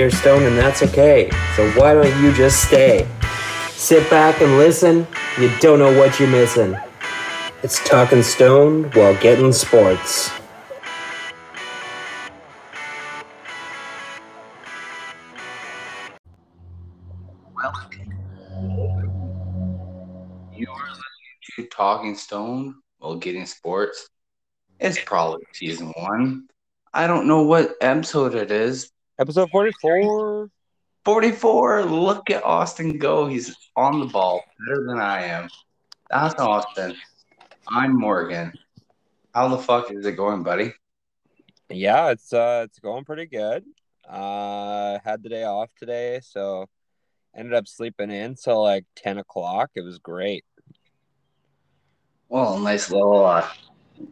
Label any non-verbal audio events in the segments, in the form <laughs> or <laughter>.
Are and that's okay. So why don't you just stay? Sit back and listen. You don't know what you're missing. It's talking stoned while getting sports. You are listening to Talking Stone while getting sports. It's probably season one. I don't know what episode it is. Episode 44. 44. Look at Austin go. He's on the ball better than I am. That's Austin. I'm Morgan. How the fuck is it going, buddy? Yeah, it's uh it's going pretty good. Uh had the day off today, so ended up sleeping in till like 10 o'clock. It was great. Well, nice little uh,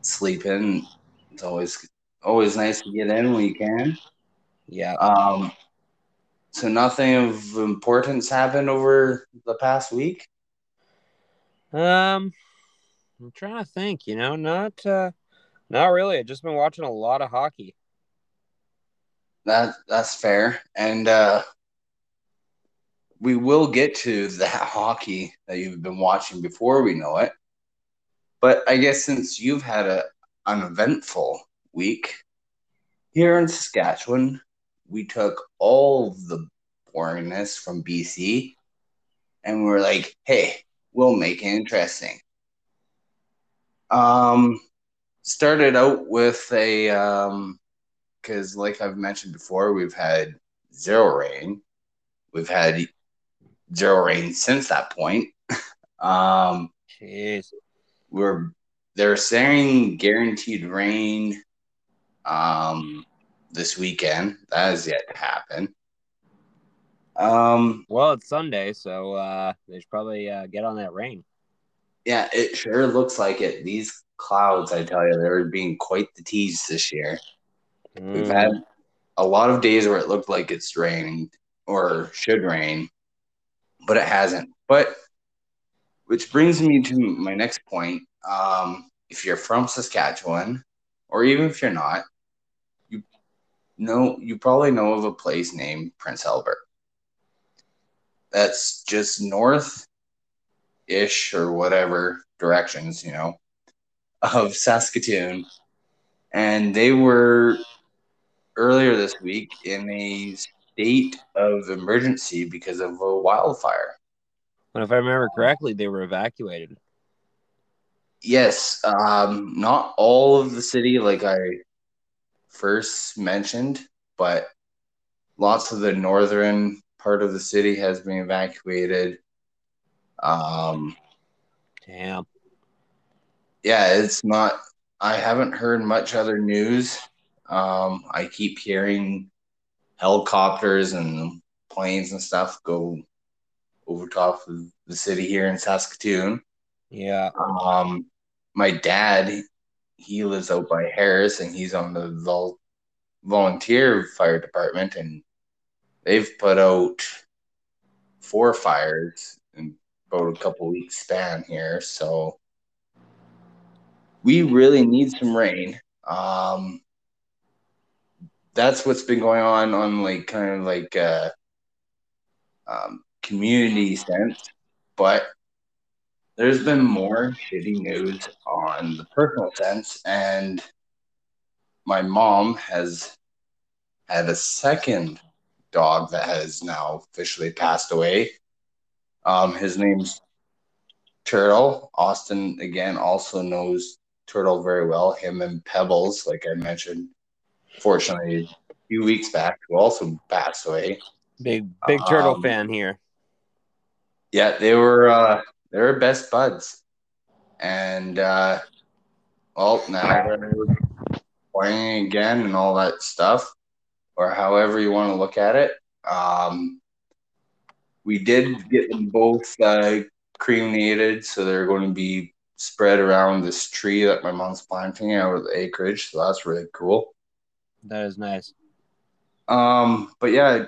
sleep in. It's always always nice to get in when you can. Yeah. Um, so nothing of importance happened over the past week. Um I'm trying to think, you know, not uh not really. I've just been watching a lot of hockey. That that's fair, and uh, we will get to <laughs> that hockey that you've been watching before we know it. But I guess since you've had a uneventful week here in Saskatchewan, we took all the boringness from BC, and we were like, "Hey, we'll make it interesting." Um, started out with a um, because like I've mentioned before, we've had zero rain. We've had zero rain since that point. <laughs> um, Jeez. we're they're saying guaranteed rain um this weekend. That has yet to happen. Um Well, it's Sunday, so uh they should probably uh, get on that rain. yeah, it sure looks like it. These clouds, I tell you, they're being quite the tease this year. We've Mm. had a lot of days where it looked like it's raining or should rain, but it hasn't. But which brings me to my next point. Um, if you're from Saskatchewan, or even if you're not, you know you probably know of a place named Prince Albert. That's just north ish or whatever directions, you know, of Saskatoon. And they were earlier this week in a state of emergency because of a wildfire. And if I remember correctly, they were evacuated. Yes, um, not all of the city, like I first mentioned, but lots of the northern part of the city has been evacuated. Um, Damn. yeah, it's not. I haven't heard much other news. Um, I keep hearing helicopters and planes and stuff go over top of the city here in Saskatoon. Yeah. Um, my dad, he lives out by Harris, and he's on the vol- volunteer fire department, and they've put out four fires in about a couple weeks span here. So we really need some rain. Um, that's what's been going on on like kind of like uh, um, community sense, but there's been more shitty news on the personal sense, and my mom has had a second dog that has now officially passed away. Um, his name's Turtle. Austin again also knows Turtle very well. Him and Pebbles, like I mentioned, fortunately a few weeks back, who also passed away. Big big turtle Um, fan here. Yeah, they were uh they were best buds. And uh well now they're playing again and all that stuff, or however you want to look at it. Um we did get them both uh cremated, so they're going to be spread around this tree that my mom's planting out of the acreage, so that's really cool. That is nice. Um, but yeah,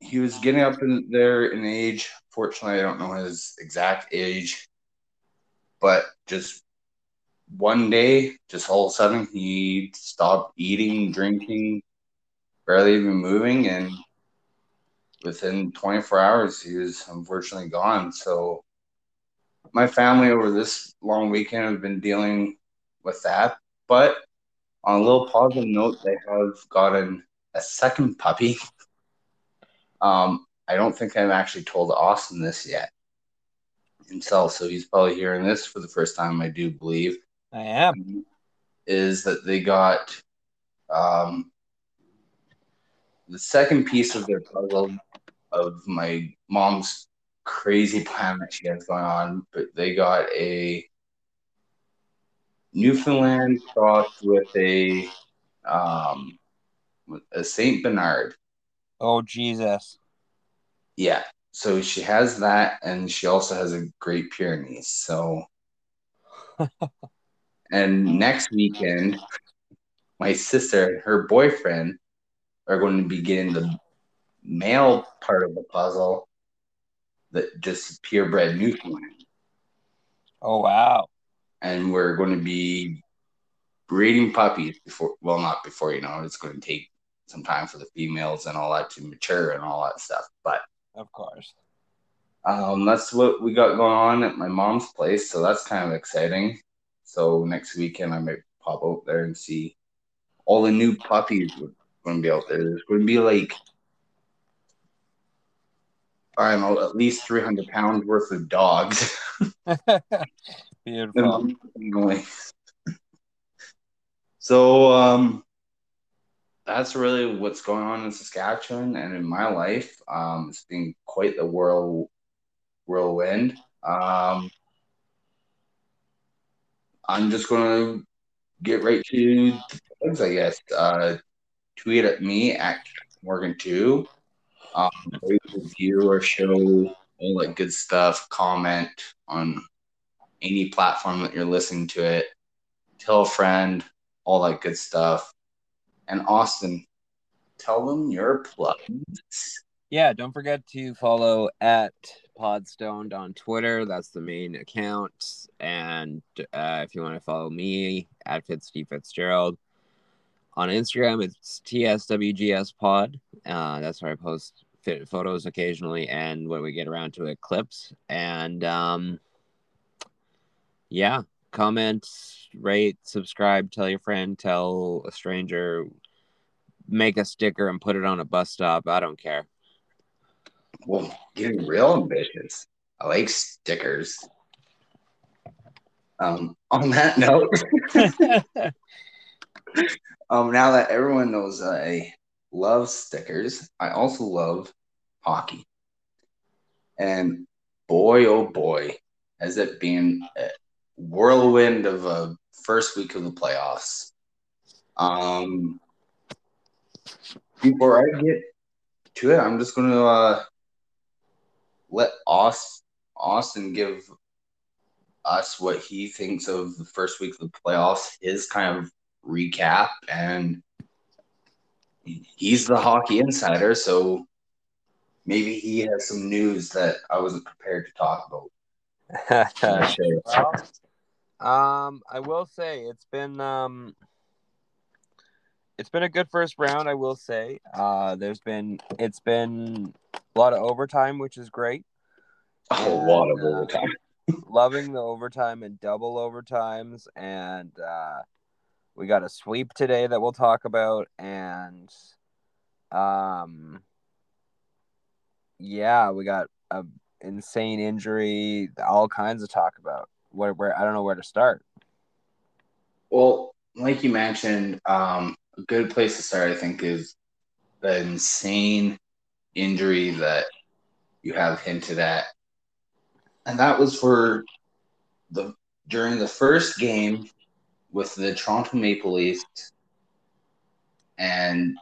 he was getting up in there in age. Fortunately, I don't know his exact age, but just one day, just all of a sudden, he stopped eating, drinking, barely even moving, and within 24 hours, he was unfortunately gone. So my family over this long weekend have been dealing with that. But on a little positive note, they have gotten a second puppy. <laughs> Um, I don't think I've actually told Austin this yet himself, so he's probably hearing this for the first time, I do believe. I am. Is that they got um, the second piece of their puzzle of my mom's crazy plan that she has going on, but they got a Newfoundland crossed with a um, a Saint Bernard. Oh Jesus. Yeah. So she has that, and she also has a Great Pyrenees. So, <laughs> and next weekend, my sister and her boyfriend are going to be getting the male part of the puzzle that just purebred Newfoundland. Oh wow. And we're going to be breeding puppies before, well, not before, you know, it's going to take some time for the females and all that to mature and all that stuff. But Of course. um, that's what we got going on at my mom's place. So that's kind of exciting. So next weekend, I might pop out there and see all the new puppies going to be out there. There's going to be like, I don't know, at least 300 pounds worth of dogs. <laughs> Beautiful. <laughs> so um that's really what's going on in Saskatchewan and in my life. Um it's been quite the whirl whirlwind. Um I'm just gonna get right to the plugs, I guess. Uh tweet at me at Morgan two. Um review or show all that good stuff, comment on any platform that you're listening to it. Tell a friend, all that good stuff. And Austin, tell them your plugs. Yeah, don't forget to follow at Podstoned on Twitter. That's the main account. And uh, if you want to follow me at Fitz Fitzgerald on Instagram, it's TSWGS Pod. Uh, that's where I post fit photos occasionally, and when we get around to it, clips. And um, yeah, comment, rate, subscribe, tell your friend, tell a stranger, make a sticker and put it on a bus stop. I don't care. Well, getting real ambitious. I like stickers. Um, on that note, <laughs> um, now that everyone knows I love stickers, I also love hockey. And boy, oh boy, has it been a whirlwind of a first week of the playoffs. Um, before I get to it, I'm just going to uh, let Austin, Austin give us what he thinks of the first week of the playoffs, his kind of recap, and he's the hockey insider, so maybe he has some news that I wasn't prepared to talk about. <laughs> well, um, I will say it's been um, it's been a good first round. I will say, uh, there's been it's been a lot of overtime, which is great. A lot of overtime. <laughs> Loving the overtime and double overtimes, and uh, we got a sweep today that we'll talk about, and um, yeah, we got a insane injury, all kinds of talk about. Where, where I don't know where to start. Well, like you mentioned, um, a good place to start, I think, is the insane injury that you have hinted at, and that was for the during the first game with the Toronto Maple Leafs and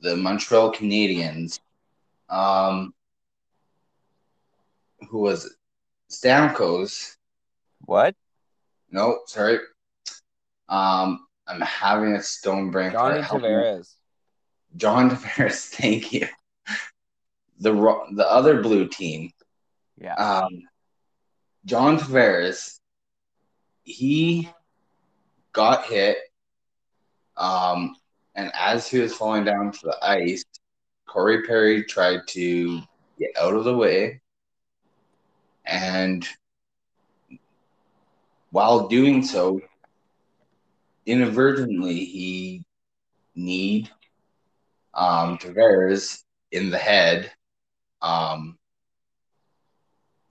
the Montreal Canadiens. Um, who was it? Stamkos. What? No, sorry. Um, I'm having a stone brain. Johnny. Tavares. John <laughs> Tavares. Thank you. The the other blue team. Yeah. Um, John Tavares. He got hit. Um, and as he was falling down to the ice, Corey Perry tried to get out of the way, and while doing so, inadvertently he kneed um, Tavares in the head. Um,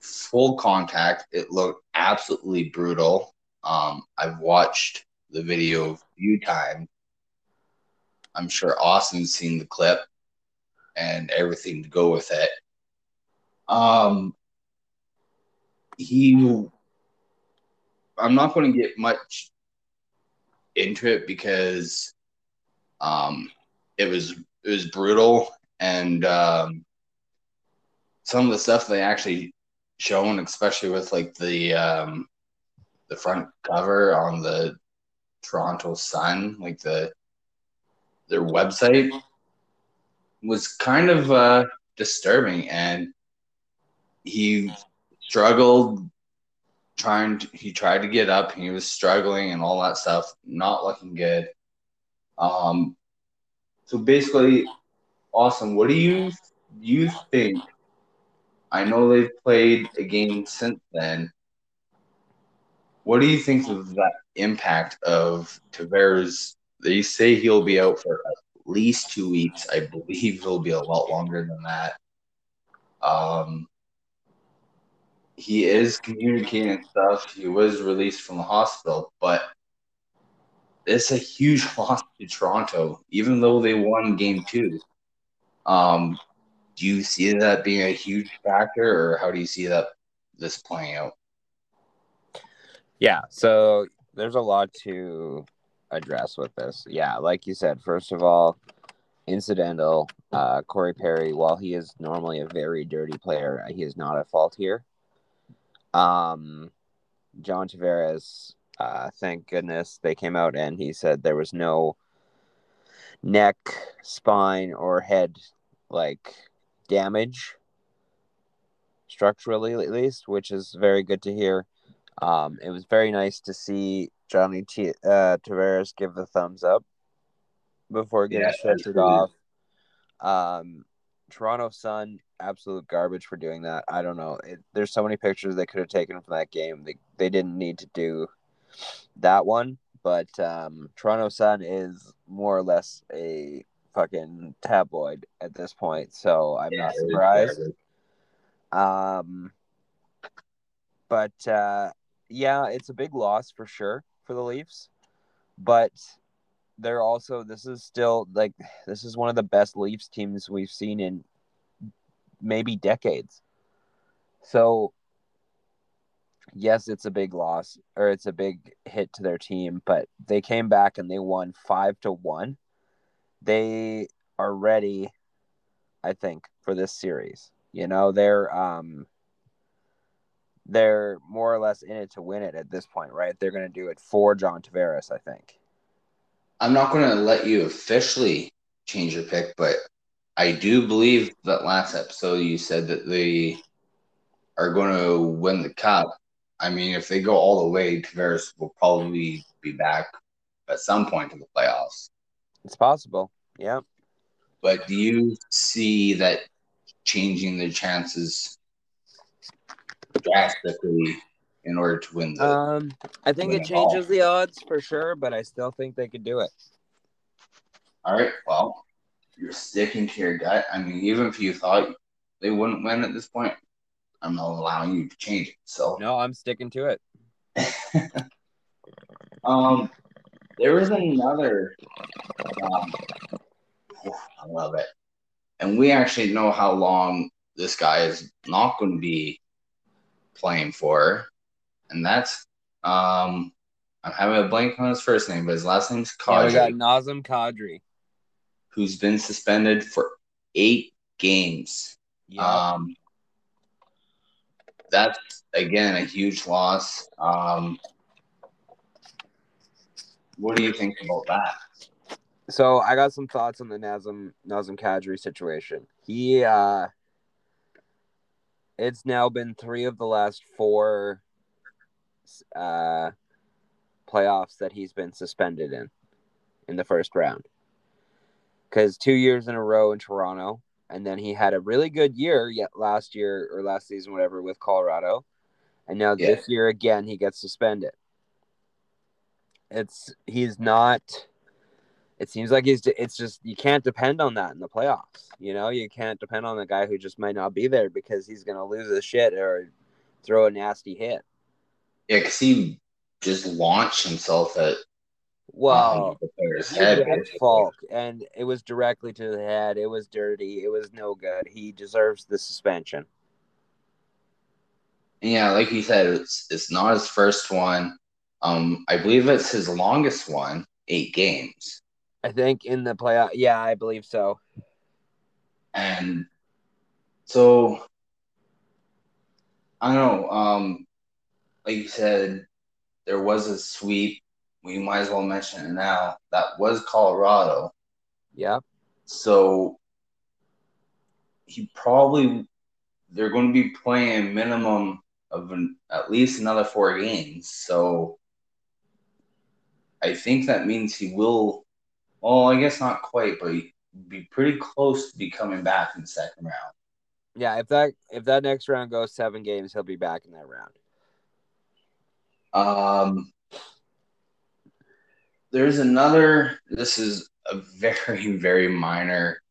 full contact. It looked absolutely brutal. Um, I've watched the video a few times. I'm sure Austin's seen the clip and everything to go with it. Um, he, I'm not going to get much into it because um, it was it was brutal and um, some of the stuff they actually shown, especially with like the um, the front cover on the Toronto Sun, like the their website, was kind of uh, disturbing, and he struggled trying to, he tried to get up he was struggling and all that stuff not looking good um so basically Austin what do you you think I know they've played a game since then. What do you think of that impact of Tavares? They say he'll be out for at least two weeks. I believe he'll be a lot longer than that. Um, he is communicating stuff. He was released from the hospital, but it's a huge <laughs> loss to Toronto, even though they won game two. Um, do you see that being a huge factor, or how do you see that this playing out? Yeah, so there's a lot to address with this. Yeah, like you said, first of all, incidental. Uh, Corey Perry, while he is normally a very dirty player, he is not at fault here. Um, John Tavares, uh, thank goodness they came out and he said there was no neck, spine, or head like damage structurally at least, which is very good to hear. Um, it was very nice to see Johnny T- uh, Tavares give the thumbs up before getting yeah, stretchered off. Um, Toronto Sun, absolute garbage for doing that. I don't know. It, there's so many pictures they could have taken from that game. They they didn't need to do that one, but um, Toronto Sun is more or less a fucking tabloid at this point, so I'm yeah, not surprised. Um, but uh, yeah, it's a big loss for sure for the Leafs, but they're also this is still like this is one of the best Leafs teams we've seen in maybe decades. So yes, it's a big loss or it's a big hit to their team, but they came back and they won five to one they are ready, I think, for this series. You know, they're um they're more or less in it to win it at this point, right? They're going to do it for John Tavares, I think. I'm not going to let you officially change your pick, but I do believe that last episode you said that they are going to win the cup. I mean, if they go all the way, Tavares will probably be back at some point in the playoffs. It's possible. Yeah. But do you see that changing the chances drastically in order to win the um I think it changes the odds for sure, but I still think they could do it. All right. Well, you're sticking to your gut. I mean, even if you thought they wouldn't win at this point, I'm not allowing you to change it. So no, I'm sticking to it. <laughs> um, there was another. Um, I love it, and we actually know how long this guy is not going to be playing for, and that's um. I'm having a blank on his first name, but his last name's Kadri. Yeah, we got Nazem Kadri, who's been suspended for eight games. Yep. Um, that's again a huge loss. Um, what do you think about that? So I got some thoughts on the Nazem Nazem Kadri situation. He uh it's now been three of the last four uh playoffs that he's been suspended in in the first round. Cause two years in a row in Toronto, and then he had a really good year yet last year or last season, whatever, with Colorado, and now Yeah. this year again he gets suspended. It's he's not. It seems like he's. It's just you can't depend on that in the playoffs. You know, you can't depend on the guy who just might not be there because he's gonna lose his shit or throw a nasty hit. Yeah, because he just launched himself at Well, the player's He head. did. Faulk, and it was directly to the head. It was dirty. It was no good. He deserves the suspension. Yeah, like you said, it's it's not his first one. Um, I believe it's his longest one, eight games. I think in the playoff. Yeah, I believe so. And so I don't know. Um, like you said, there was a sweep. We might as well mention it now. That was Colorado. Yeah. So he probably they're going to be playing minimum of an, at least another four games. So I think that means he will. Well, I guess not quite, but be pretty close to be coming back in the second round. Yeah. If that if that next round goes seven games, he'll be back in that round. Um, there's another. This is a very <laughs> very minor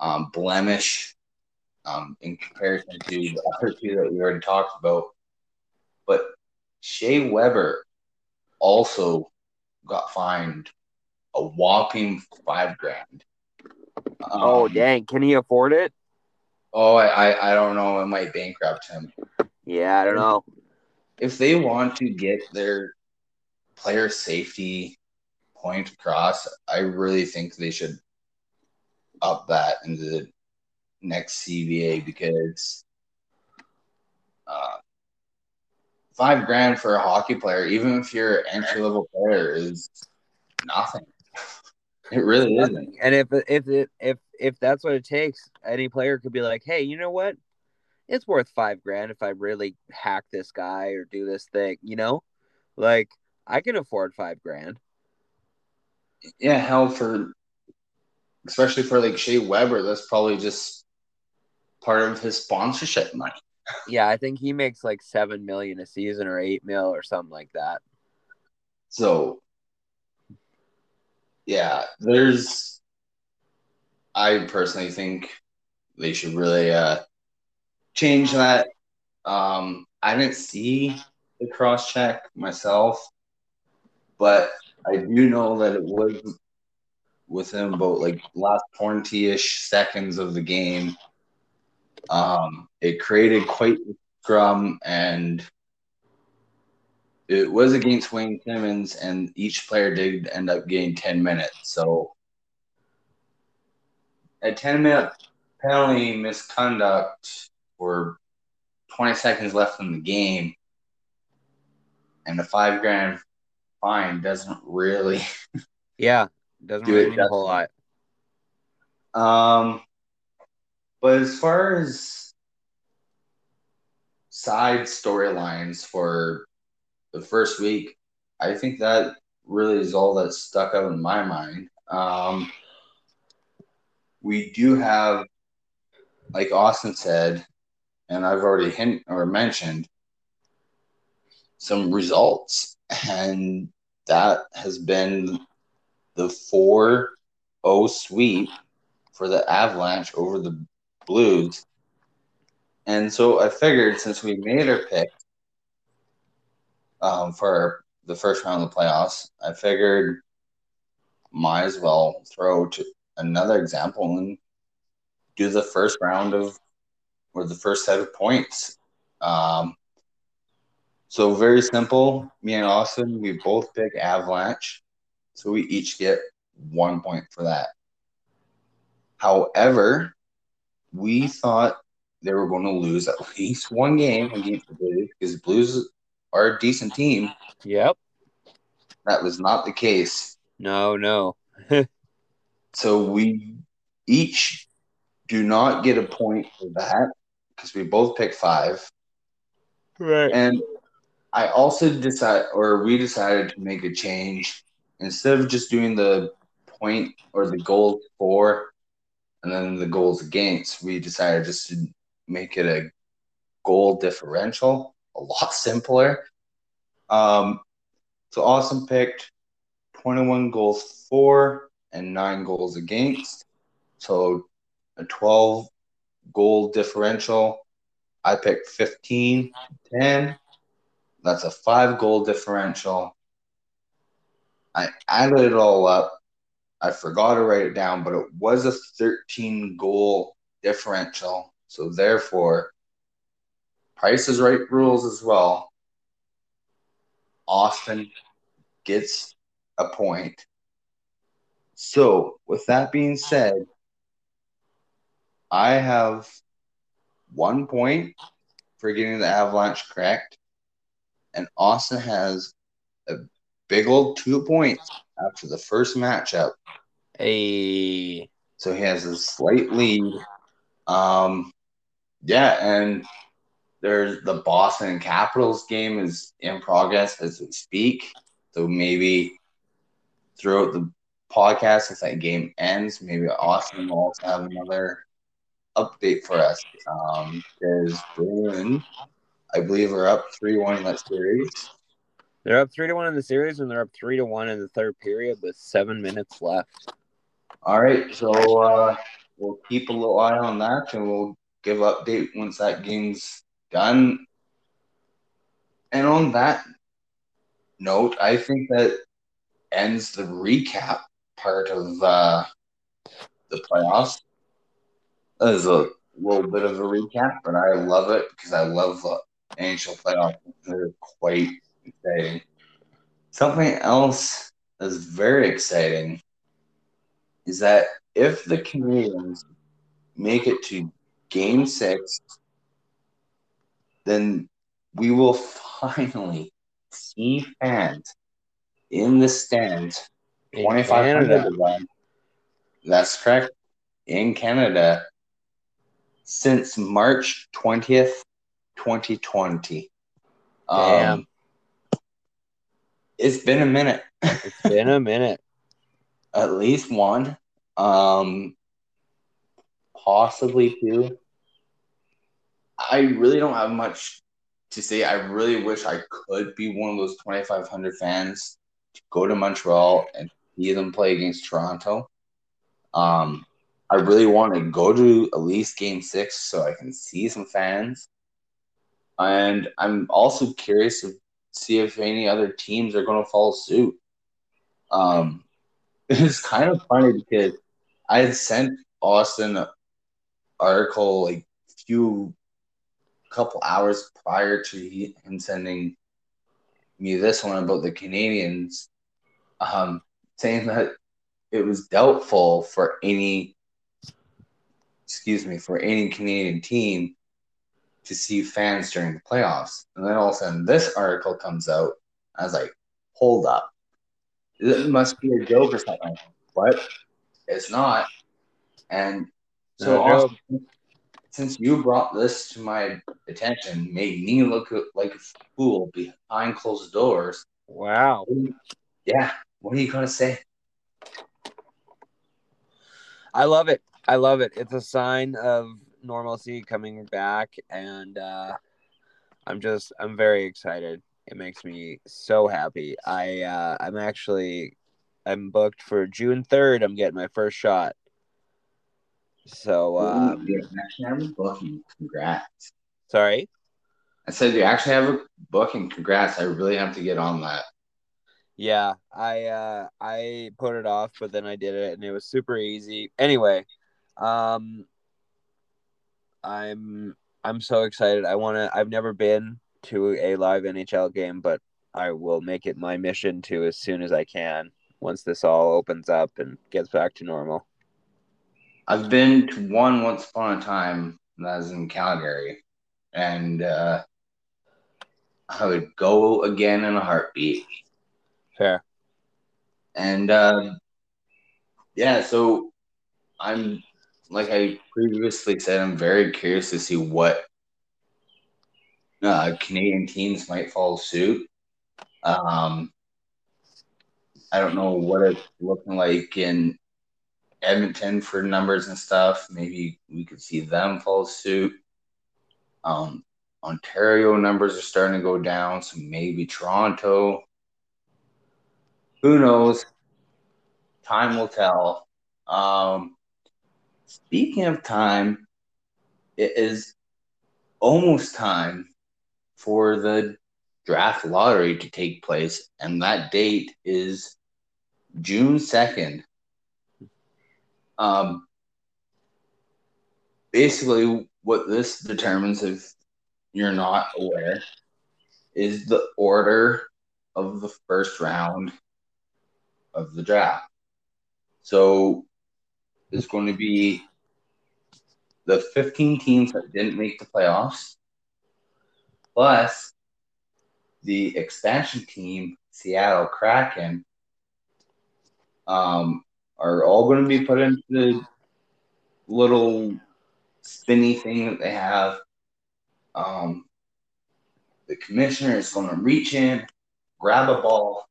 um, blemish um, in comparison to the other two that we already talked about. But Shea Weber also got fined a whopping five grand. oh Um, dang! Can he afford it? Oh, I, I I don't know. It might bankrupt him. Yeah, I don't know. if they want to get their player safety point across, I really think they should up that in the next CBA because uh, five grand for a hockey player, even if you're an entry level player, is nothing. <laughs> It really isn't. And if if it if if that's what it takes, any player could be like, hey, you know what? It's worth five grand if I really hack this guy or do this thing. You know, like I can afford five grand. Yeah, hell for especially for like Shea Weber, that's probably just part of his sponsorship money. <laughs> Yeah, I think he makes like seven million a season or eight mil or something like that. So, yeah, there's. I personally think they should really uh, change that. Um, I didn't see the cross check myself, but I do know that it was within about like last 20 ish seconds of the game. Um, it created quite a scrum and it was against Wayne Simmonds, and each player did end up getting 10 minutes. So, a 10 minute penalty misconduct or 20 seconds left in the game, and a five grand fine doesn't really. Yeah, doesn't Do really it mean a whole lot. Um, but as far as side storylines for the first week, I think that really is all that stuck out in my mind. Um, we do have, like Austin said, and I've already hint or mentioned, some results, and that has been the 4 0 sweep for the Avalanche over the Blues. And so I figured since we made our pick um, for the first round of the playoffs, I figured might as well throw to another example and do the first round of or the first set of points. Um, so very simple. Me and Austin, we both pick Avalanche. So we each get one point for that. However, we thought they were going to lose at least one game against the Blues because Blues are a decent team. Yep. That was not the case. No, no. <laughs> So we each do not get a point for that because we both pick five. Right. And I also decided, or we decided to make a change instead of just doing the point or the goal for and then the goals against, we decided just to make it a goal differential, a lot <laughs> simpler. Um, so Austin picked 21 goals for and nine goals against. So a 12 goal differential. I picked 15 10. That's a five goal differential. I added it all up. I forgot to write it down, but it was a 13 goal differential. So therefore, Price is Right rules as well. Austin gets a point. So, with that being said, I have one point for getting the Avalanche correct, and Austin has a big old two points after the first matchup. A So he has a slight lead. Um, yeah, and there's the Boston Capitals game is in progress as we speak. So maybe throughout the podcast, if that game ends, maybe Austin will also have another update for us. Um, because Bruin, I believe, are up three one in that series. they're up three to one in the series, and they're up three to one in the third period with seven minutes left. All right, so uh, we'll keep a little eye on that, and we'll give update once that game's done. And on that note, I think that ends the recap part of uh, the playoffs. That is a little bit of a recap, but I love it because I love the NHL playoffs. They're quite exciting. Something else that's very exciting is that if the Canadiens make it to game six, then we will finally see fans in the stands. 2,500 of them. That's correct. In Canada since March 20th, 2020. Damn. Um, it's been a minute. It's been a minute. <laughs> at least one, um, possibly two. I really don't have much to say. I really wish I could be one of those 2,500 fans to go to Montreal and see them play against Toronto. Um, I really want to go to at least game six so I can see some fans. And I'm also curious to see if any other teams are going to follow suit. Um, <laughs> it's kind of funny because I had sent Austin an article like few couple hours prior to he, him sending me this one about the Canadiens, um, saying that it was doubtful for any, excuse me, for any Canadian team to see fans during the playoffs. And then all of a sudden, this article comes out. I was like, hold up. It must be a joke or something. But it's not. And so, Not a joke. Since you brought this to my attention, made me look like a fool behind closed doors. Wow. Yeah, what are you gonna say? I love it. I love it. It's a sign of normalcy coming back, and uh, I'm just I'm very excited. It makes me so happy. I uh, I'm actually I'm booked for June third. I'm getting my first shot. So uh, Ooh, you actually have a booking. Congrats. sorry. I said you actually have a booking. Congrats. I really have to get on that. Yeah, I uh I put it off, but then I did it and it was super easy. Anyway, um I'm I'm so excited. I want to I've never been to a live NHL game, but I will make it my mission to as soon as I can once this all opens up and gets back to normal. I've been to one once upon a time, and that was in Calgary, and uh, I would go again in a heartbeat. Fair. And uh, yeah, so I'm like I previously said, I'm very curious to see what uh, Canadian teams might follow suit. Um, I don't know what it's looking like in Edmonton for numbers and stuff. Maybe we could see them follow suit. Um, Ontario numbers are starting to go down, so maybe Toronto. Who knows? Time will tell. Um, speaking of time, it is almost time for the draft lottery to take place, and that date is June 2nd. Um, basically, what this determines, if you're not aware, is the order of the first round of the draft. So it's going to be the 15 teams that didn't make the playoffs, plus the expansion team, Seattle Kraken, um, are all going to be put into the little spinny thing that they have. Um, the commissioner is going to reach in, grab a ball,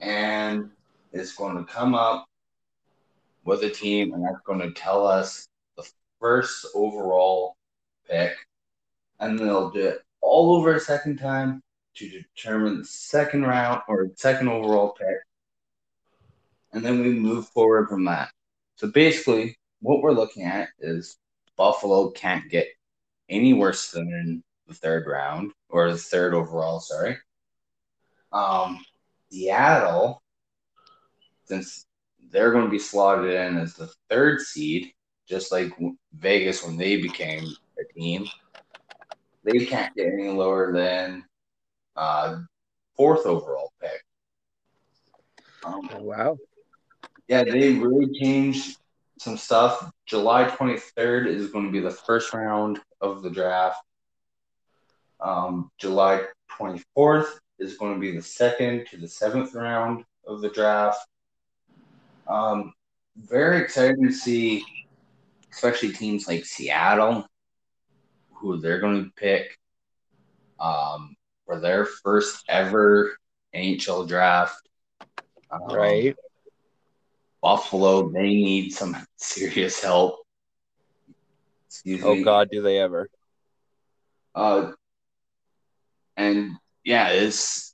and is going to come up with a team, and that's going to tell us the first overall pick. And then they'll do it all over a second time to determine the second round or second overall pick. And then we move forward from that. So basically, what we're looking at is Buffalo can't get any worse than the third round or the third overall, sorry. Um, Seattle, since they're going to be slotted in as the third seed, just like Vegas when they became a team, they can't get any lower than uh, fourth overall pick. Um, wow. Yeah, they really changed some stuff. July 23rd is going to be the first round of the draft. Um, July 24th is going to be the second to the seventh round of the draft. Um, very excited to see, especially teams like Seattle, who they're going to pick um, for their first ever NHL draft. Um, right. Buffalo, they need some <laughs> serious help. Excuse oh me. God, do they ever? Uh, and yeah, it's.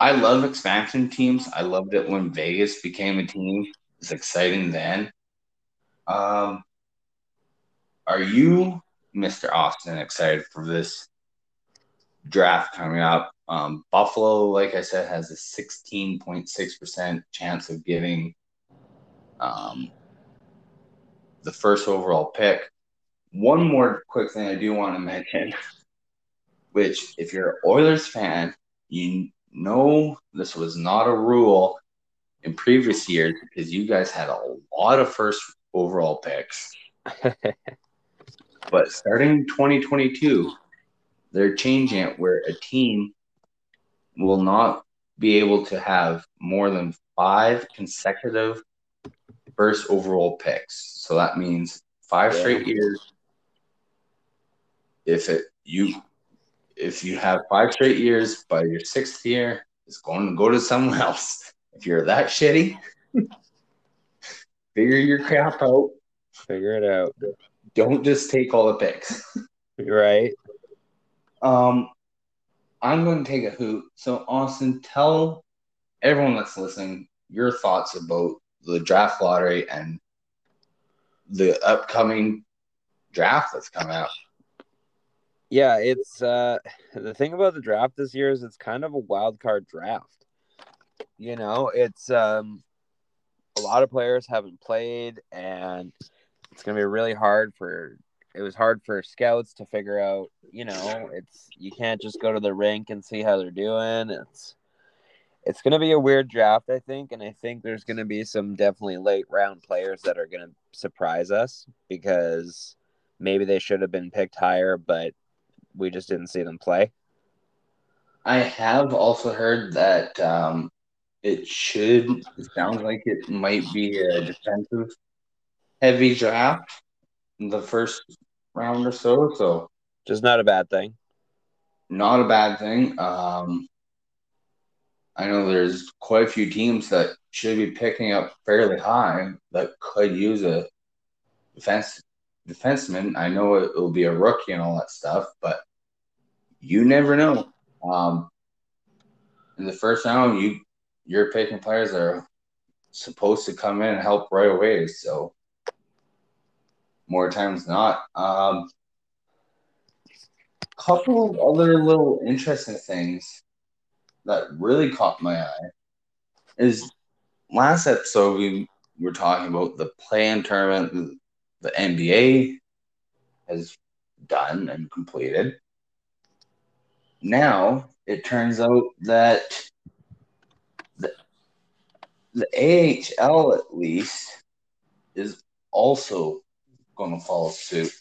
I love expansion teams. I loved it when Vegas became a team. It's exciting then. Um, are you, Mr. Austin, excited for this draft coming up? Um, Buffalo, like I said, has a 16.6% chance of getting um, the first overall pick. One more quick thing I do want to mention, which, if you're an Oilers fan, you know this was not a rule in previous years because you guys had a lot of first overall picks. <laughs> but starting 2022, they're changing it where a team will not be able to have more than five consecutive first overall picks. So that means five yeah. straight years. If it you if you have five straight years by your sixth year, it's going to go to someone else. If you're that shitty, <laughs> figure your crap out. Figure it out. Don't just take all the picks. right. Um, I'm going to take a hoot. So, Austin, tell everyone that's listening your thoughts about the draft lottery and the upcoming draft that's coming out. Yeah, it's uh the thing about the draft this year is it's kind of a wild card draft. You know, it's um a lot of players haven't played and it's going to be really hard for it was hard for scouts to figure out, you know, it's you can't just go to the rink and see how they're doing. It's it's going to be a weird draft, I think, and I think there's going to be some definitely late round players that are going to surprise us because maybe they should have been picked higher, but we just didn't see them play. I have also heard that um, it should. It sounds like it might be a defensive heavy draft in the first round or so. So just not a bad thing. Not a bad thing. Um, I know there's quite a few teams that should be picking up fairly high that could use a defense defenseman. I know it will be a rookie and all that stuff, but you never know. Um, in the first round, you you're picking players that are supposed to come in and help right away. So more times not. Um, couple of other little interesting things that really caught my eye is last episode we were talking about the play-in tournament the NBA has done and completed. Now it turns out that the, the AHL at least is also going to follow suit.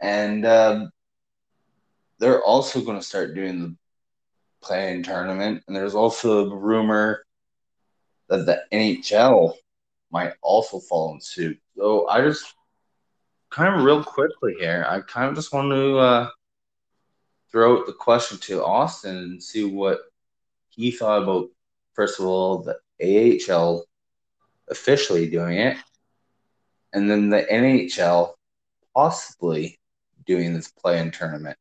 And um, they're also going to start doing the play-in tournament. And there's also a rumor that the NHL might also follow suit. So I just kind of real quickly here, I kind of just want to uh, throw the question to Austin and see what he thought about, first of all, the AHL officially doing it, and then the NHL possibly doing this play-in tournament.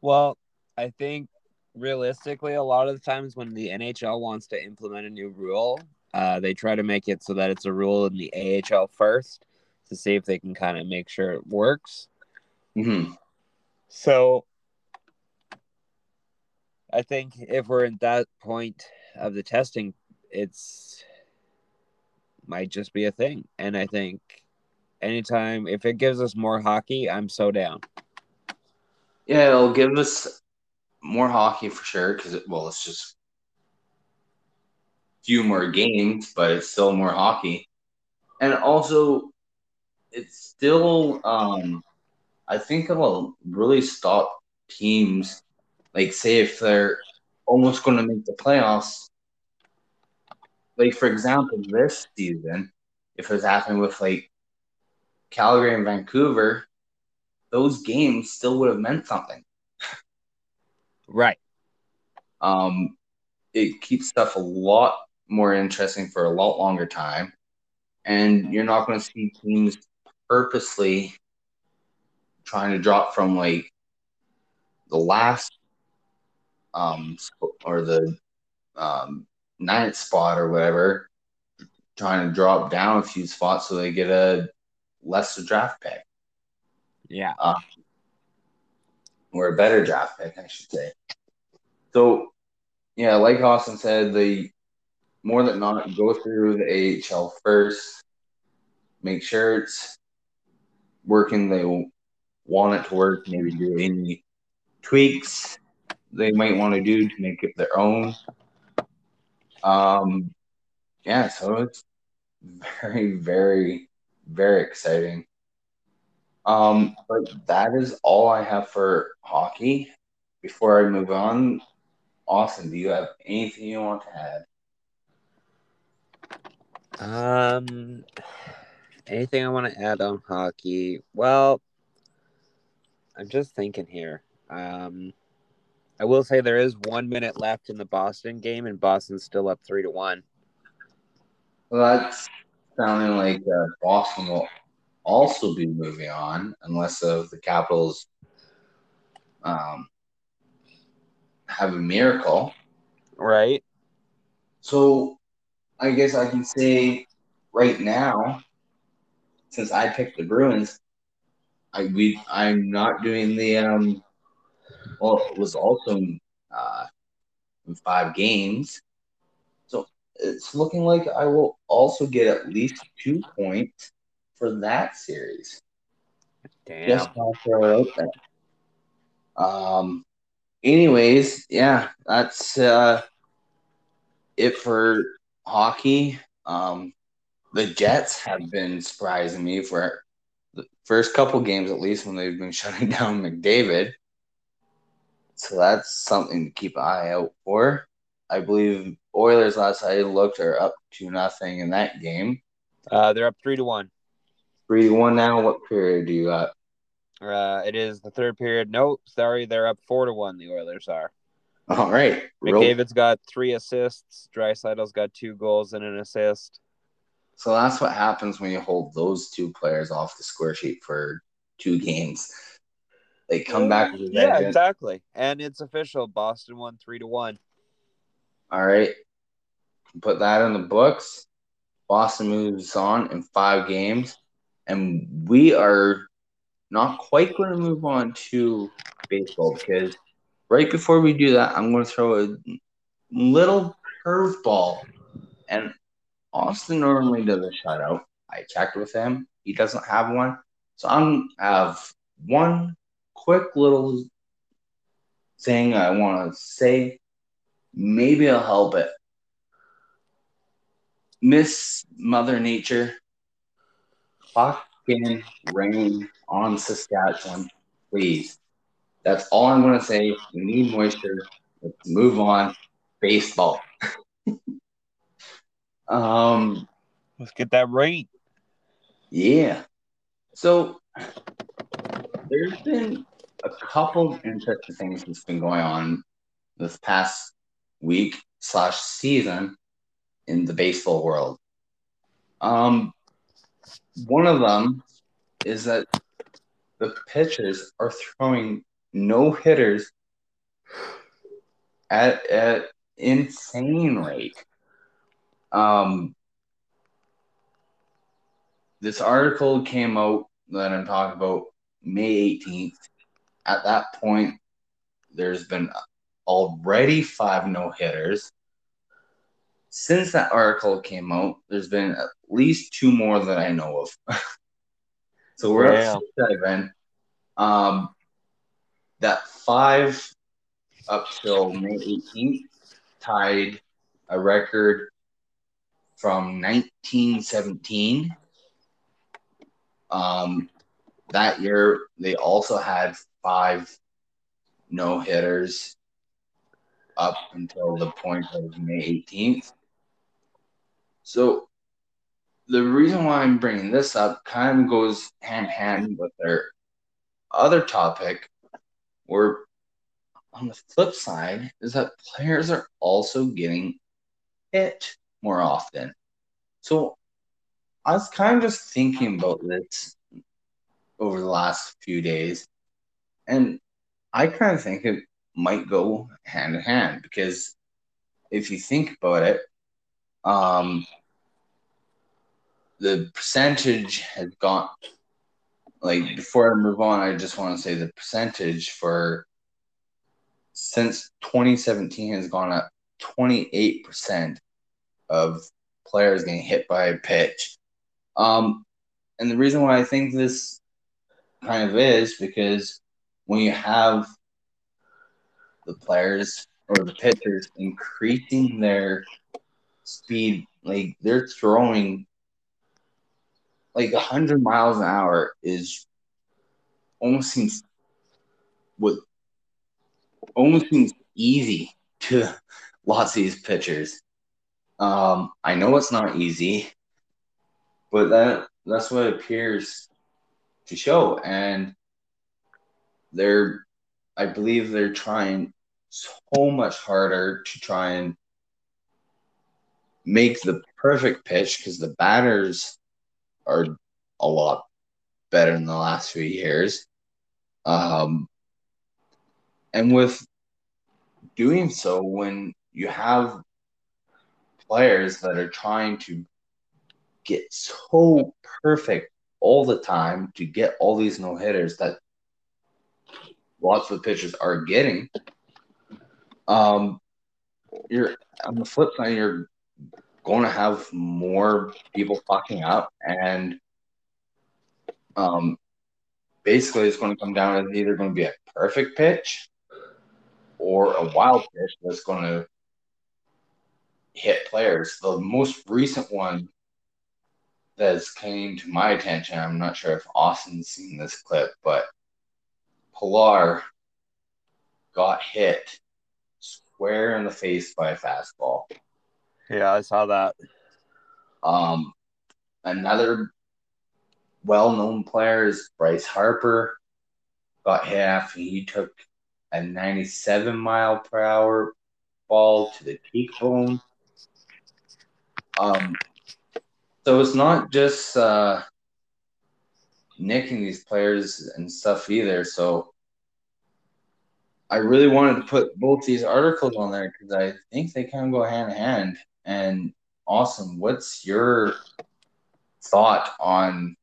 Well, I think realistically, a lot of the times when the NHL wants to implement a new rule, uh, they try to make it so that it's a rule in the AHL first to see if they can kind of make sure it works. Mm-hmm. So I think if we're in that point of the testing, it's might just be a thing. And I think anytime if it gives us more hockey, I'm so down. Yeah, it'll give us more hockey for sure because it, well, it's just few more games, but it's still more hockey. And also, it's still, um, I think it'll really stop teams, like, say, if they're almost going to make the playoffs. Like, for example, this season, if it was happening with, like, Calgary and Vancouver, those games still would have meant something. Right. Um, it keeps stuff a lot more interesting for a lot longer time. And you're not going to see teams purposely trying to drop from like the last um or the um ninth spot or whatever, trying to drop down a few spots so they get a lesser draft pick. Yeah. Uh, or a better draft pick, I should say. So, yeah, like Austin said, the more than not, go through the AHL first, make sure it's working. They want it to work. Maybe do any tweaks they might want to do to make it their own. Um, yeah, so it's very, very, very exciting. Um, but that is all I have for hockey. Before I move on, Austin, do you have anything you want to add? Um, anything I want to add on hockey? Well, I'm just thinking here. Um, I will say there is one minute left in the Boston game, and Boston's still up three to one. Well, that's sounding like uh, Boston will also be moving on, unless of the Capitals um, have a miracle. Right. So I guess I can say right now, since I picked the Bruins, I we I'm not doing the um. Well, it was also uh, in five games, so it's looking like I will also get at least two points for that series. Damn. Just throw it out there. Um. Anyways, yeah, that's uh, it for hockey, um, the Jets have been surprising me for the first couple games, at least when they've been <laughs> shutting down McDavid. So that's something to keep an eye out for. I believe Oilers last I looked are up to nothing in that game. Uh, they're up three to one. Three to one now. What period do you got? Uh, it is the third period. No, sorry, they're up four to one. The Oilers are. All right. McDavid's got three assists. Draisaitl's got two goals and an assist. So that's what happens when you hold those two players off the score sheet for two games. They come back with Yeah, exactly. And it's official. Boston won three to one. All right. Put that in the books. Boston moves on in five games. And we are not quite going to move on to baseball because right before we do that, I'm going to throw a little curveball. And Austin normally does a shutout. I checked with him. He doesn't have one. So I'm have one quick little thing I want to say. Maybe I'll help it. Miss Mother Nature, fucking rain on Saskatchewan, please. That's all I'm going to say. We need moisture. Let's move on. Baseball. Um, Let's get that right. yeah. So there's been a couple of interesting things that's been going on this past week slash season in the baseball world. Um, one of them is that the pitchers are throwing no hitters at at insane rate. Um, this article came out that I'm talking about May 18th. At that point, there's been already five no hitters. Since that article came out, there's been at least two more that I know of. <laughs> so we're Damn. up to seven. Um, that five up till May 18th tied a record from 1917. Um, that year, they also had five no hitters up until the point of May 18th. So, the reason why I'm bringing this up kind of goes hand in hand with their other topic, where on the flip side is that players are also getting hit more often. So I was kind of just thinking about this over the last few days, and I kind of think it might go hand in hand because if you think about it, um, the percentage has gone like before I move on, I just want to say the percentage for since 2017 has gone up 28% of players getting hit by a pitch. Um, and the reason why I think this kind of is because when you have the players or the pitchers increasing their speed, like they're throwing like 100 miles an hour is almost seems what almost seems easy to <laughs> lots of these pitchers. Um, I know it's not easy, but that that's what appears to show, and they're, I believe they're trying so much harder to try and make the perfect pitch because the batters are a lot better in the last few years. Um, and with doing so, when you have players that are trying to get so perfect all the time to get all these no hitters that lots of pitchers are getting, um, you're on the flip side, you're going to have more people fucking up, and um, basically, it's going to come down to either going to be a perfect pitch or a wild pitch that's going to hit players. The most recent one that's came to my attention, I'm not sure if Austin's seen this clip, but Pillar got hit square in the face by a fastball. Yeah, I saw that. Um, another well-known player is Bryce Harper. Got hit after he took a 97 mile per hour ball to the cheekbone. Um, so it's not just uh, nicking these players and stuff either. So I really wanted to put both these articles on there because I think they kind of go hand in hand. And Austin, what's your thought on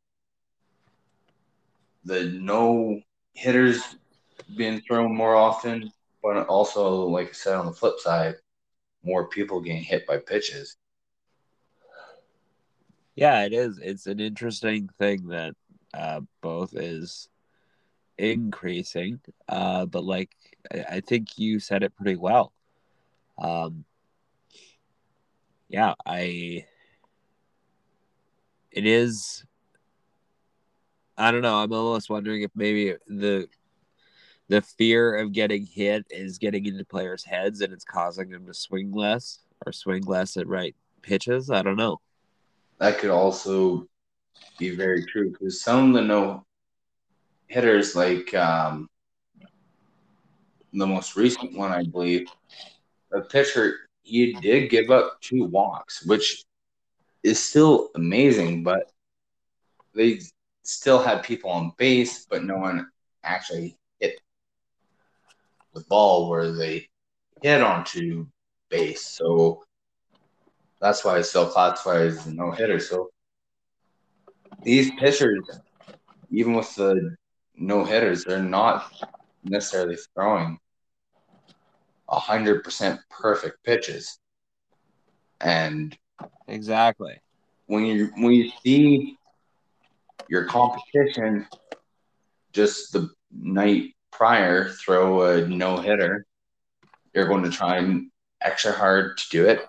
the no hitters being thrown more often, but also, like I said, on the flip side, more people getting hit by pitches? Yeah, it is. It's an interesting thing that uh, both is increasing, uh, but like I, I think you said it pretty well. Um, yeah, I. It is. I don't know. I'm almost wondering if maybe the the fear of getting hit is getting into players' heads and it's causing them to swing less or swing less at right pitches. I don't know. That could also be very true because some of the no hitters, like um, the most recent one, I believe, the pitcher he did give up two walks, which is still amazing, but they still had people on base, but no one actually hit the ball where they hit onto base. So that's why it's still classified as a no hitter. So these pitchers, even with the no hitters, they're not necessarily throwing hundred percent perfect pitches. And exactly when you when you see your competition just the night prior throw a no hitter, you're going to try and extra hard to do it.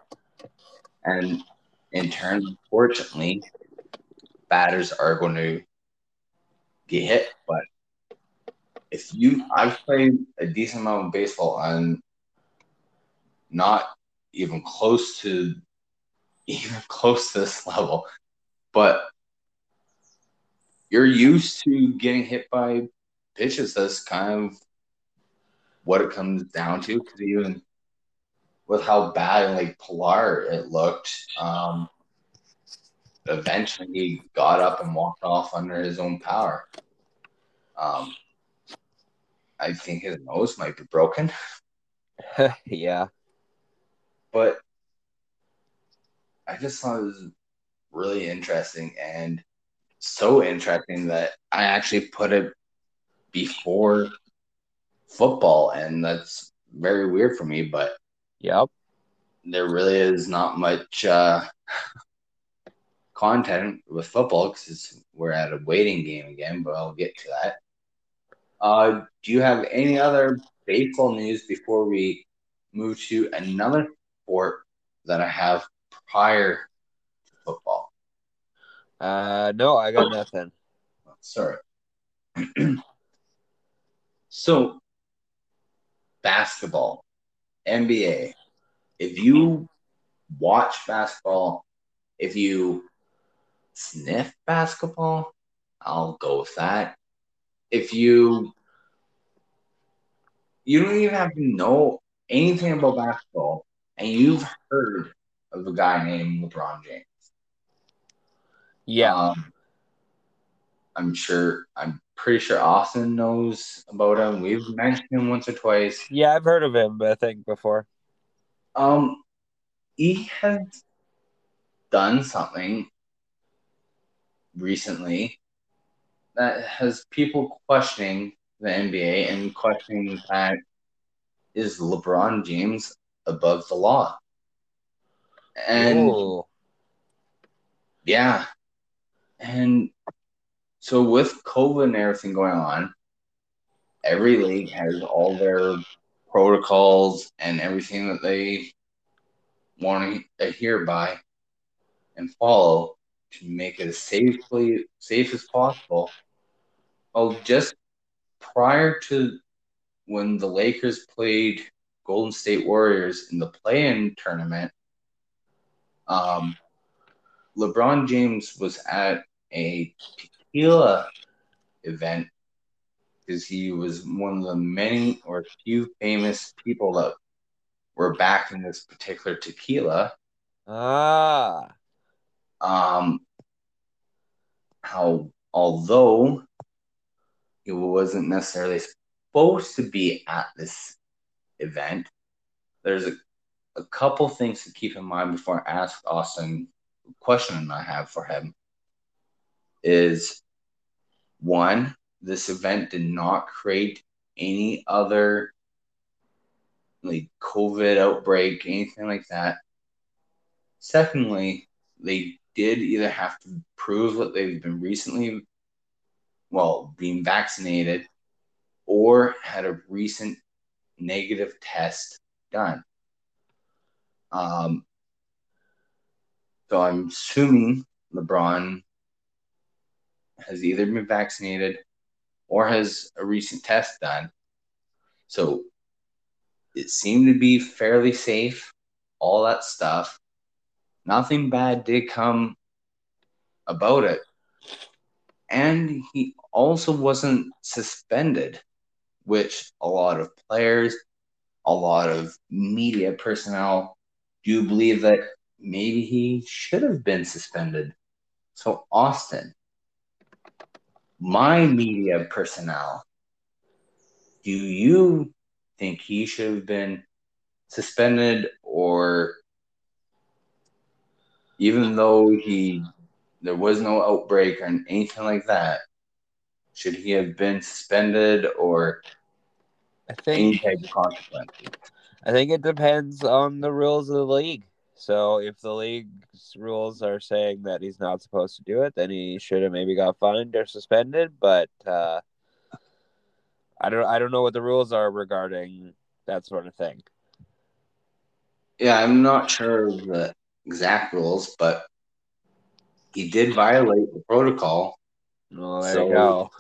And in turn, unfortunately, batters are going to get hit. But if you, I've played a decent amount of baseball and not even close to <laughs> even close to this level, but you're used to getting hit by pitches. That's kind of what it comes down to. Because even with how bad and like Pillar it looked, um, eventually he got up and walked off under his own power. Um, I think his nose might be broken. <laughs> <laughs> yeah. But I just thought it was really interesting and so interesting that I actually put it before football, and that's very weird for me. But yep, there really is not much uh, content with football because we're at a waiting game again. But I'll get to that. Uh, do you have any other baseball news before we move to another sport that I have prior to football? Uh, no, I got nothing. Sorry. <clears throat> so, basketball, NBA. If you watch basketball, if you sniff basketball, I'll go with that. If you you don't even have to know anything about basketball, and you've heard of a guy named LeBron James. Yeah. Um, I'm sure, I'm pretty sure Austin knows about him. We've mentioned him once or twice. Yeah, I've heard of him, I think, before. Um, he has done something recently that has people questioning the NBA and questioning that is LeBron James above the law? And Ooh. yeah, and so with COVID and everything going on, every league has all their protocols and everything that they want to adhere by and follow to make it as safely safe as possible. Well, just prior to when the Lakers played Golden State Warriors in the play-in tournament, um, LeBron James was at a tequila event because he was one of the many or few famous people that were back in this particular tequila. Ah. Um, how although it wasn't necessarily supposed to be at this event, there's a, a couple things to keep in mind before I ask Austin the question I have for him is one, this event did not create any other like COVID outbreak, anything like that. Secondly, they did either have to prove that they've been recently, well, being vaccinated or had a recent negative test done. Um, so I'm assuming LeBron has either been vaccinated or has a recent test done. So it seemed to be fairly safe, all that stuff. Nothing bad did come about it. And he also wasn't suspended, which a lot of players, a lot of media personnel do believe that maybe he should have been suspended. So, Austin, my media personnel, do you think he should have been suspended or even though he there was no outbreak or anything like that, should he have been suspended or I any type of consequences? I think it depends on the rules of the league. So if the league's rules are saying that he's not supposed to do it, then he should have maybe got fined or suspended. But uh, I don't I don't know what the rules are regarding that sort of thing. Yeah, I'm not sure of the exact rules, but he did violate the protocol. Well, there So- you go.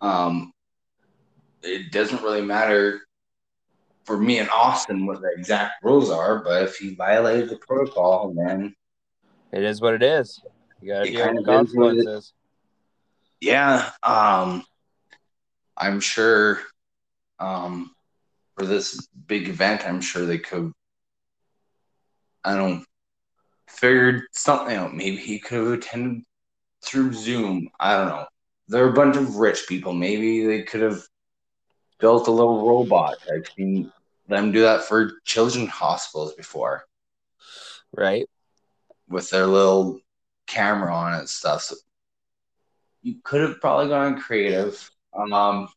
Um, it doesn't really matter for me and Austin what the exact rules are, but if he violated the protocol, then It is what it is. You gotta deal with kind of is what it- consequences. yeah, um, I'm sure um, for this big event, I'm sure they could. I don't figured something out. Maybe he could have attended through Zoom. I don't know. They're a bunch of rich people. Maybe they could have built a little robot. I've seen them do that for children hospitals before Right? with their little camera on it and stuff. So you could have probably gone creative. Um,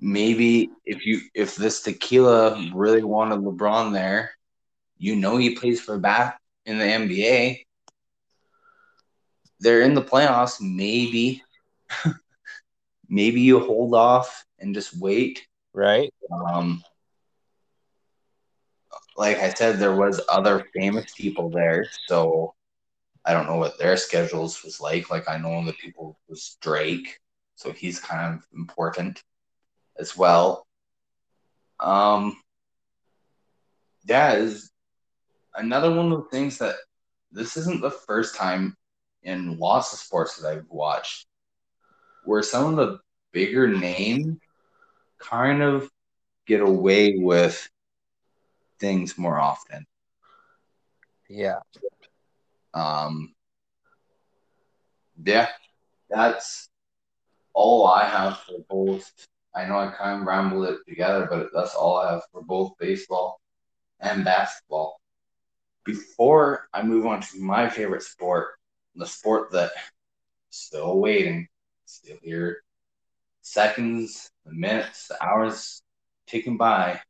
maybe if you if this tequila really wanted LeBron there, you know he plays for back in the NBA. They're in the playoffs. Maybe, <laughs> maybe you hold off and just wait. Right? Um, like I said, there was other famous people there, so I don't know what their schedules was like. Like I know the people was Drake, so he's kind of important as well. Um, yeah, is another one of the things that this isn't the first time in lots of sports that I've watched where some of the bigger names kind of get away with things more often. Yeah. Um, yeah, that's all I have for both. I know I kind of rambled it together, but that's all I have for both baseball and basketball. Before I move on to my favorite sport, the sport that still waiting, still here, seconds, the minutes, the hours ticking by.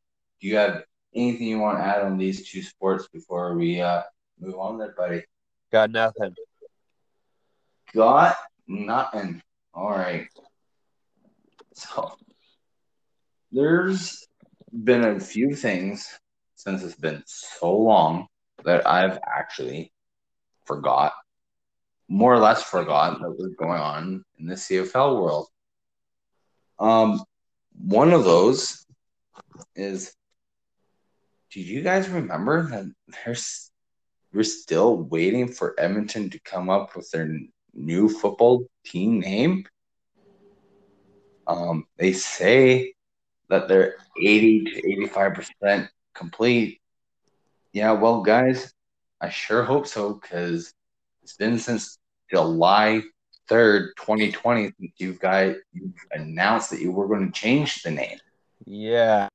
Do you have anything you want to add on these two sports before we uh, move on there, buddy? Got nothing. Got nothing. All right. So there's been a few things since it's been so long that I've actually forgot, more or less forgot that was going on in the CFL world. Um, one of those is, did you guys remember that there's we're still waiting for Edmonton to come up with their new football team name? Um, they say that they're 80 to 85% complete. Yeah, well, guys, I sure hope so because it's been since July 3rd, 2020, since you guys you announced that you were going to change the name. Yeah.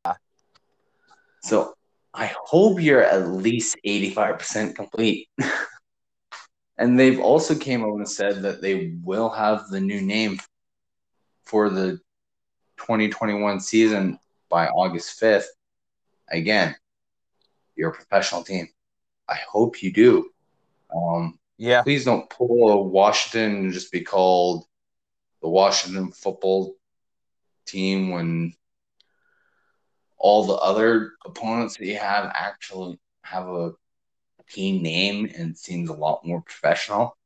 So I hope you're at least 85% complete. <laughs> and they've also came out and said that they will have the new name for the 2021 season by August 5th. Again, you're a professional team. I hope you do. Um, Yeah. please don't pull a Washington and just be called the Washington football team when all the other opponents that you have actually have a team name and seems a lot more professional.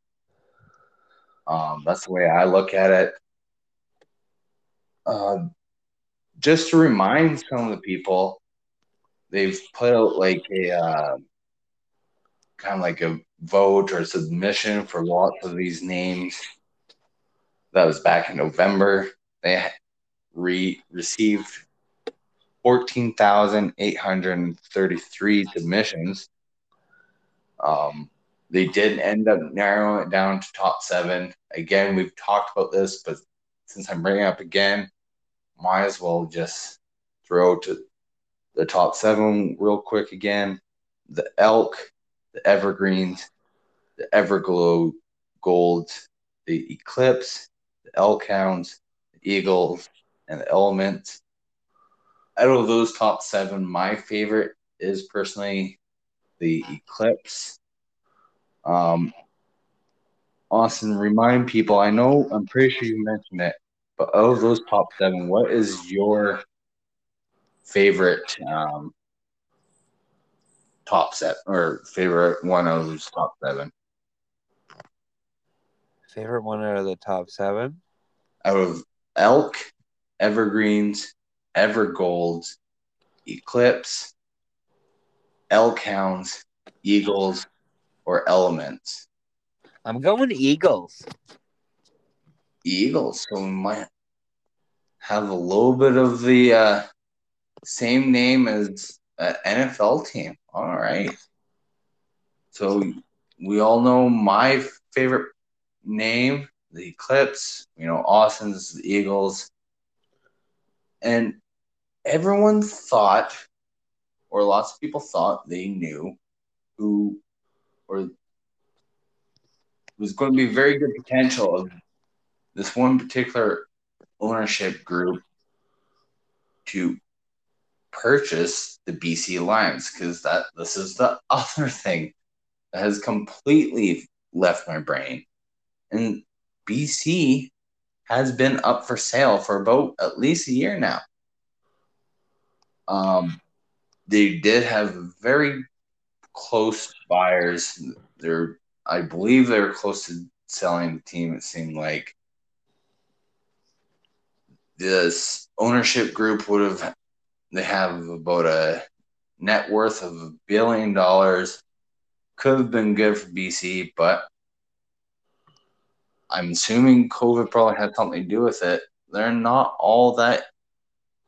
Um, that's the way I look at it. Uh, just to remind some of the people, they've put out like a uh, kind of like a vote or submission for lots of these names. That was back in November. They re- received 14,833 submissions. Um, they did end up narrowing it down to top seven. Again, we've talked about this, but since I'm bringing up again, might as well just throw to the top seven real quick again. The elk, the evergreens, the everglow golds, the eclipse, the elk hounds, the eagles, and the elements. Out of those top seven, my favorite is personally the eclipse. Um, Austin, remind people. I know I'm pretty sure you mentioned it, but out of those top seven, what is your favorite um, top set or favorite one of those top seven? Favorite one out of the top seven? Out of elk, evergreens, evergolds, eclipse, hounds, eagles, or elements. I'm going Eagles. Eagles. So we might have a little bit of the uh, same name as an NFL team. All right. So we all know my favorite name, the Eclipse. You know, Austin's the Eagles. And everyone thought, or lots of people thought they knew who or was going to be very good potential of this one particular ownership group to purchase the BC Lions because that this is the <laughs> other thing that has completely left my brain. And BC has been up for sale for about at least a year now. Um, they did have very close buyers. They're, I believe, they were close to selling the team. It seemed like this ownership group would have. They have about a net worth of a billion dollars. Could have been good for BC, but I'm assuming COVID probably had something to do with it. They're not all that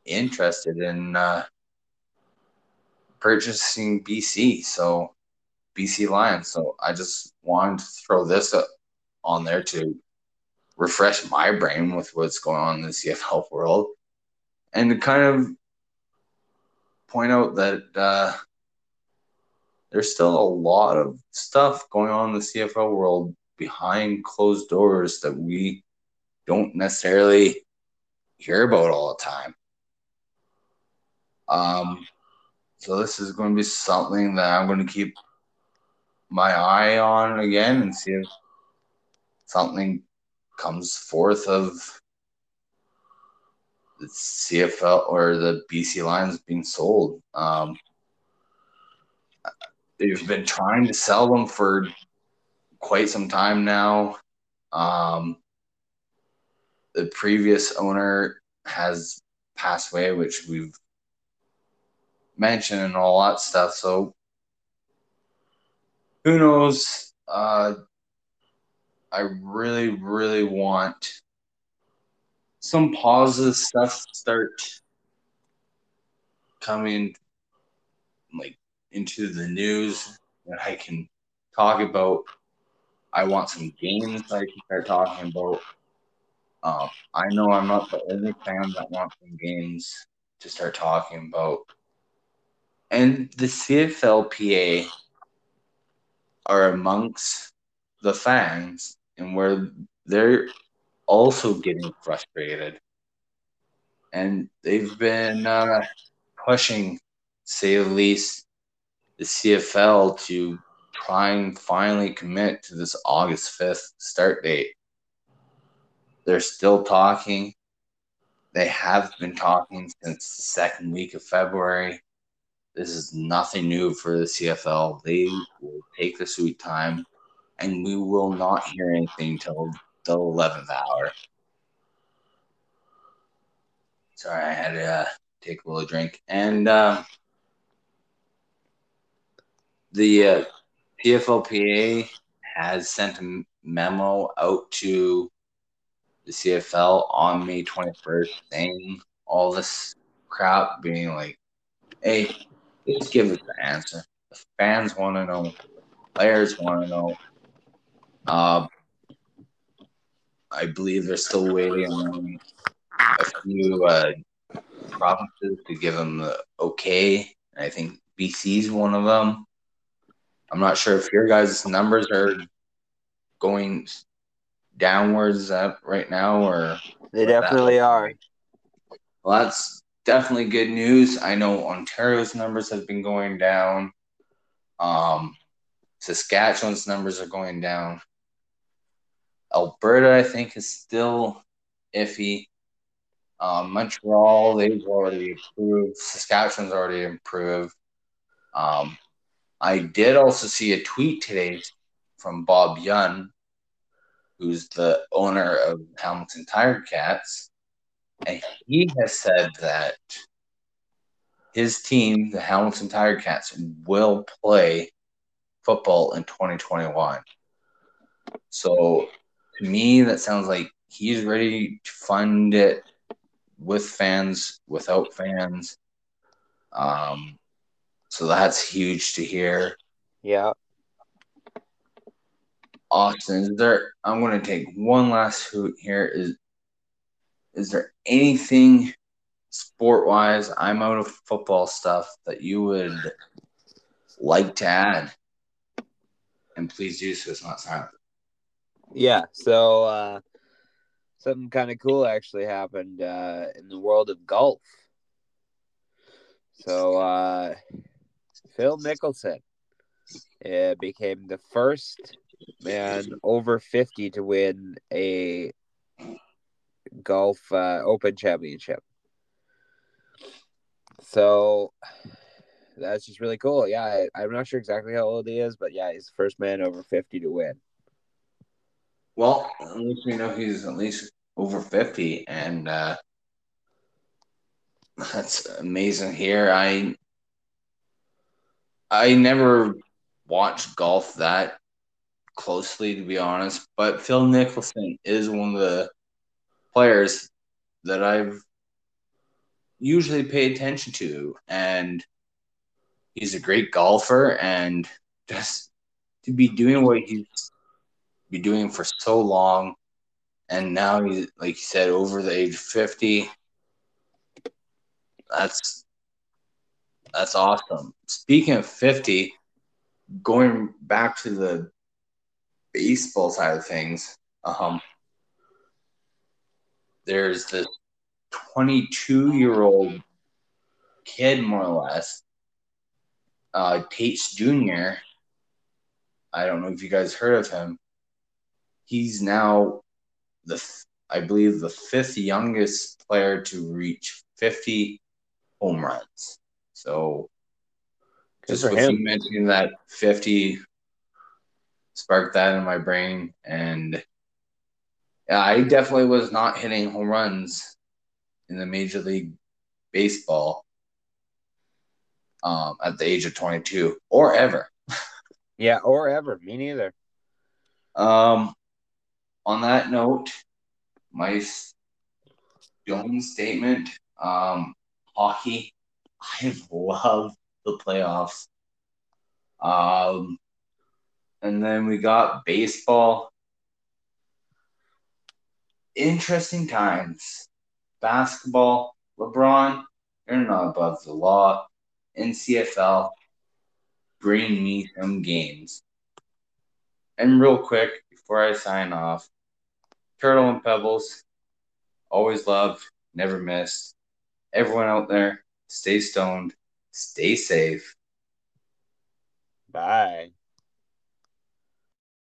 interested in uh, purchasing BC, so BC Lions. So I just wanted to throw this up on there to refresh my brain with what's going on in the CFL world, and to kind of point out that uh, there's still a lot of stuff going on in the CFL world behind closed doors that we don't necessarily hear about all the time. Um, so this is going to be something that I'm going to keep my eye on again and see if something comes forth of the CFL or the BC Lions being sold. Um, they've been trying to sell them for quite some time now. Um, the previous owner has passed away, which we've mentioned and all that stuff. So who knows? Uh, I really, really want some positive stuff start coming like into the news that I can talk about. I want some games I can start talking about. Um, I know I'm not the only fan that wants some games to start talking about. And the CFLPA are amongst the fans and where they're also getting frustrated. And they've been uh, pushing, say at least, the CFL to try and finally commit to this August 5th start date. They're still talking. They have been talking since the second week of February. This is nothing new for the CFL. They will take the sweet time, and we will not hear anything until the 11th hour. Sorry, I had to uh, take a little drink. And uh, the uh, CFLPA has sent a memo out to the CFL on May 21st saying all this crap, being like, hey, just give us the answer. The fans want to know, players want to know. Uh, I believe they're still waiting on a few uh, provinces to give them the okay. I think BC is one of them. I'm not sure if your guys' numbers are going downwards right now or they definitely are. Well, that's definitely good news. I know Ontario's numbers have been going down. Um, Saskatchewan's numbers are going down. Alberta, I think, is still iffy. Um, Montreal, they've already improved. Saskatchewan's already improved. Um, I did also see a tweet today from Bob Young, who's the owner of Hamilton Tiger Cats, and he has said that his team, the Hamilton Tiger Cats, will play football in 2021. So to me, that sounds like he's ready to fund it with fans, without fans. Um, so that's huge to hear. Yeah. Austin, is there? I'm going to take one last hoot here. Is is there anything sport wise? I'm out of football stuff that you would like to add, and please do so. It's not silent. Yeah. So uh, something kind of cool actually happened uh, in the world of golf. So uh, Phil Mickelson uh, became the first man over 50 to win a golf uh, open championship. So that's just really cool. Yeah, I, am not sure exactly how old he is, but yeah, he's the first man over 50 to win. Well, at least we know he's at least over 50, and uh, that's amazing here. I I never watched golf that closely, to be honest, but Phil Mickelson is one of the players that I've usually pay attention to, and he's a great golfer, and <laughs> just to be doing what he's be doing for so long, and now he's like you said, over the age of fifty. That's that's awesome. Speaking of 50, going back to the baseball side of things, um, there's this 22 year old kid, more or less, uh, Tatis Jr. I don't know if you guys heard of him. He's now the, I believe, the fifth youngest player to reach 50 home runs. So just with him. you mentioning that 50 sparked that in my brain. And yeah, I definitely was not hitting home runs in the Major League Baseball um, at the age of 22 or ever. <laughs> yeah, or ever. Me neither. Um, on that note, my own statement. Um, hockey, <laughs> I love the playoffs. Um, and then we got baseball. Interesting times. Basketball, LeBron, you're not above the law. NCFL, bring me some games. And real quick, before I sign off, Turtle and Pebbles, always loved, never missed. Everyone out there, stay stoned, stay safe. Bye.